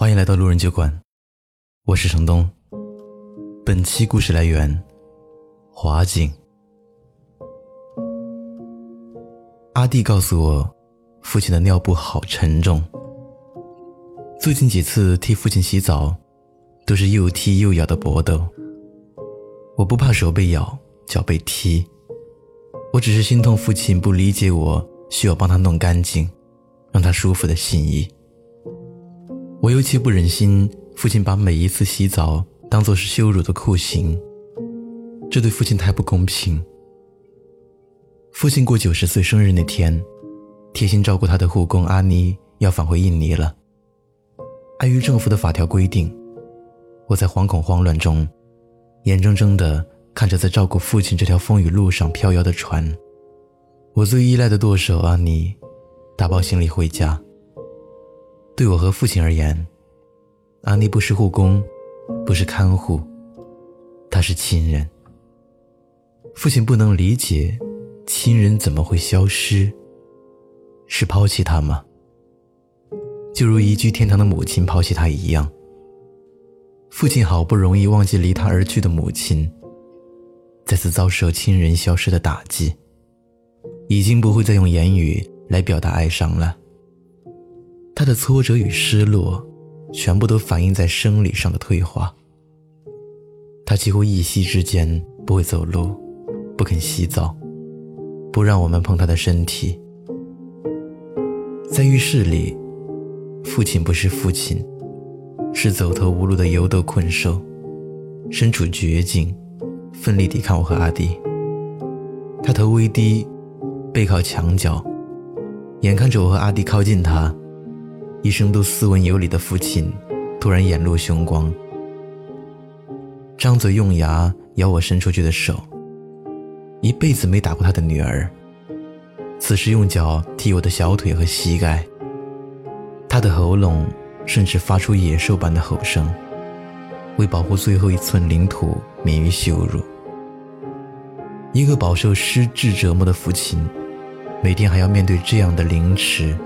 欢迎来到路人酒馆，我是程东。本期故事来源：华景。阿弟告诉我，父亲的尿布好沉重。最近几次替父亲洗澡，都是又踢又咬的搏斗。我不怕手被咬，脚被踢，我只是心痛父亲不理解我需要帮他弄干净，让他舒服的心意。我尤其不忍心父亲把每一次洗澡当做是羞辱的酷刑，这对父亲太不公平。父亲过九十岁生日那天，贴心照顾他的护工阿妮要返回印尼了。碍于政府的法条规定，我在惶恐慌乱中。眼睁睁地看着在照顾父亲这条风雨路上飘摇的船，我最依赖的舵手阿妮打包行李回家。对我和父亲而言，阿尼不是护工，不是看护，他是亲人。父亲不能理解，亲人怎么会消失？是抛弃他吗？就如移居天堂的母亲抛弃他一样。父亲好不容易忘记离他而去的母亲，再次遭受亲人消失的打击，已经不会再用言语来表达哀伤了。他的挫折与失落，全部都反映在生理上的退化。他几乎一夕之间不会走路，不肯洗澡，不让我们碰他的身体。在浴室里，父亲不是父亲。是走投无路的游斗困兽，身处绝境，奋力抵抗我和阿弟。他头微低，背靠墙角，眼看着我和阿弟靠近他，一生都斯文有礼的父亲突然眼露凶光，张嘴用牙咬我伸出去的手。一辈子没打过他的女儿，此时用脚踢我的小腿和膝盖。他的喉咙。甚至发出野兽般的吼声，为保护最后一寸领土免于羞辱。一个饱受失智折磨的父亲，每天还要面对这样的凌迟，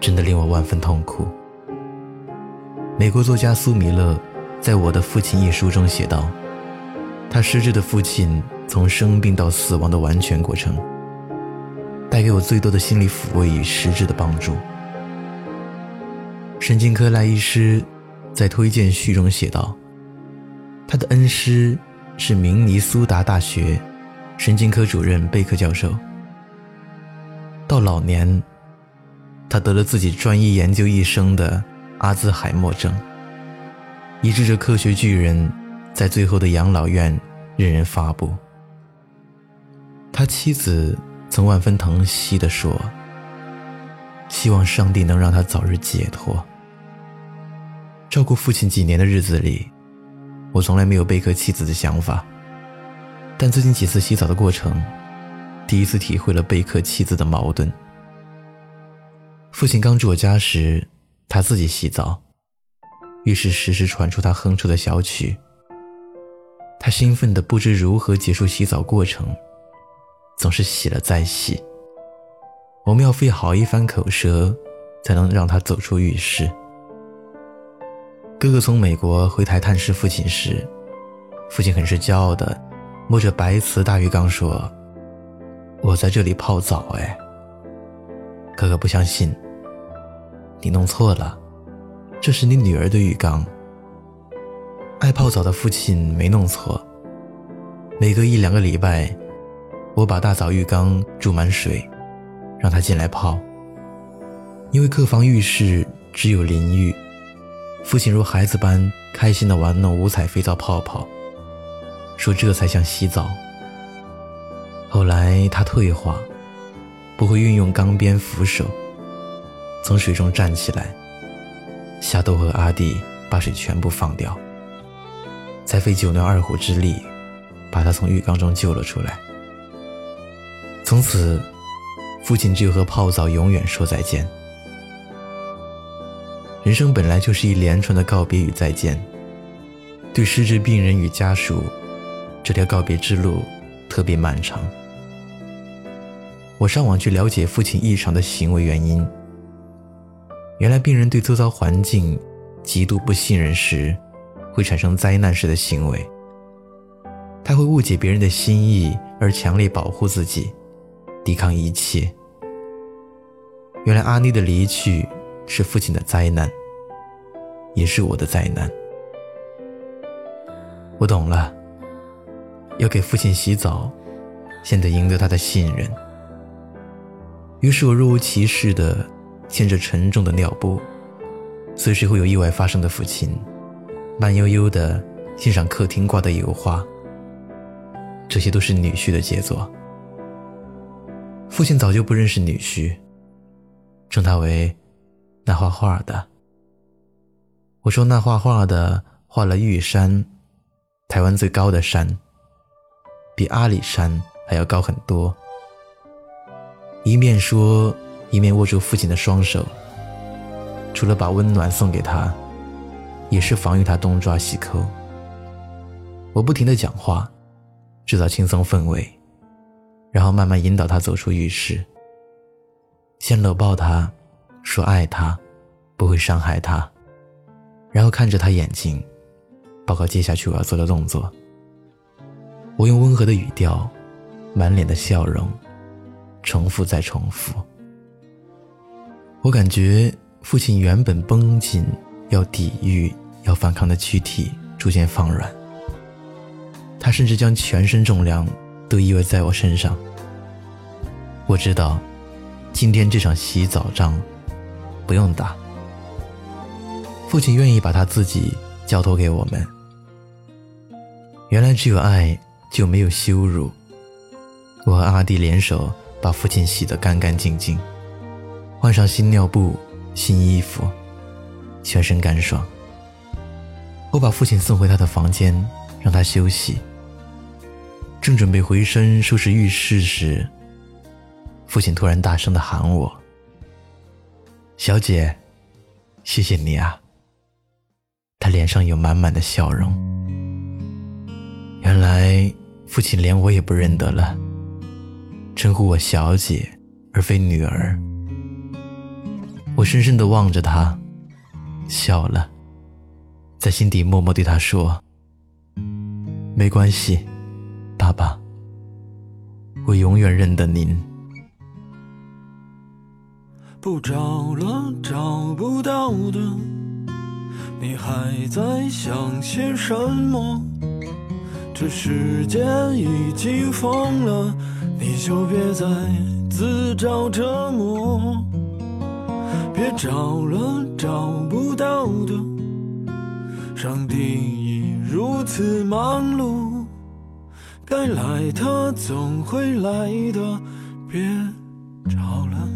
真的令我万分痛苦。美国作家苏米勒在《我的父亲》一书中写道：“他失智的父亲从生病到死亡的完全过程，带给我最多的心理抚慰与实质的帮助。”神经科赖医师在推荐序中写道：“他的恩师是明尼苏达大学神经科主任贝克教授。到老年，他得了自己专一研究一生的阿兹海默症，以致这科学巨人，在最后的养老院任人发布。他妻子曾万分疼惜地说。”希望上帝能让他早日解脱。照顾父亲几年的日子里，我从来没有贝克妻子的想法，但最近几次洗澡的过程，第一次体会了贝克妻子的矛盾。父亲刚住我家时，他自己洗澡，浴室时时传出他哼出的小曲。他兴奋的不知如何结束洗澡过程，总是洗了再洗。我们要费好一番口舌，才能让他走出浴室。哥哥从美国回台探视父亲时，父亲很是骄傲的摸着白瓷大浴缸说：“我在这里泡澡。”哎，哥哥不相信，你弄错了，这是你女儿的浴缸。爱泡澡的父亲没弄错。每隔一两个礼拜，我把大澡浴缸注满水。让他进来泡，因为客房浴室只有淋浴，父亲如孩子般开心地玩弄五彩肥皂泡泡，说这才像洗澡。后来他退化，不会运用缸边扶手，从水中站起来，夏豆和阿弟把水全部放掉，才费九牛二虎之力把他从浴缸中救了出来。从此。父亲就和泡澡永远说再见。人生本来就是一连串的告别与再见，对失智病人与家属，这条告别之路特别漫长。我上网去了解父亲异常的行为原因，原来病人对周遭环境极度不信任时，会产生灾难式的行为。他会误解别人的心意而强烈保护自己，抵抗一切。原来阿妮的离去是父亲的灾难，也是我的灾难。我懂了，要给父亲洗澡，先得赢得他的信任。于是我若无其事的牵着沉重的尿布，随时会有意外发生的父亲，慢悠悠地欣赏客厅挂的油画。这些都是女婿的杰作。父亲早就不认识女婿，称他为那画画的。我说那画画的画了玉山，台湾最高的山，比阿里山还要高很多。一面说，一面握住父亲的双手，除了把温暖送给他，也是防御他东抓西抠。我不停的讲话。制造轻松氛围，然后慢慢引导他走出浴室。先搂抱他，说爱他，不会伤害他，然后看着他眼睛，报告接下去我要做的动作。我用温和的语调，满脸的笑容，重复再重复。我感觉父亲原本绷紧、要抵御、要反抗的躯体逐渐放软。他甚至将全身重量都依偎在我身上。我知道，今天这场洗澡仗不用打。父亲愿意把他自己交托给我们。原来只有爱就没有羞辱。我和阿弟联手把父亲洗得干干净净，换上新尿布、新衣服，全身干爽。我把父亲送回他的房间，让他休息。正准备回身收拾浴室时，父亲突然大声的喊我：“小姐，谢谢你啊。”他脸上有满满的笑容。原来父亲连我也不认得了，称呼我小姐而非女儿。我深深的望着他，笑了，在心底默默对他说：“没关系。”爸爸，我永远认得您。不找了，找不到的，你还在想些什么？这世界已经疯了，你就别再自找折磨。别找了，找不到的，上帝已如此忙碌。该来的总会来的，别找了。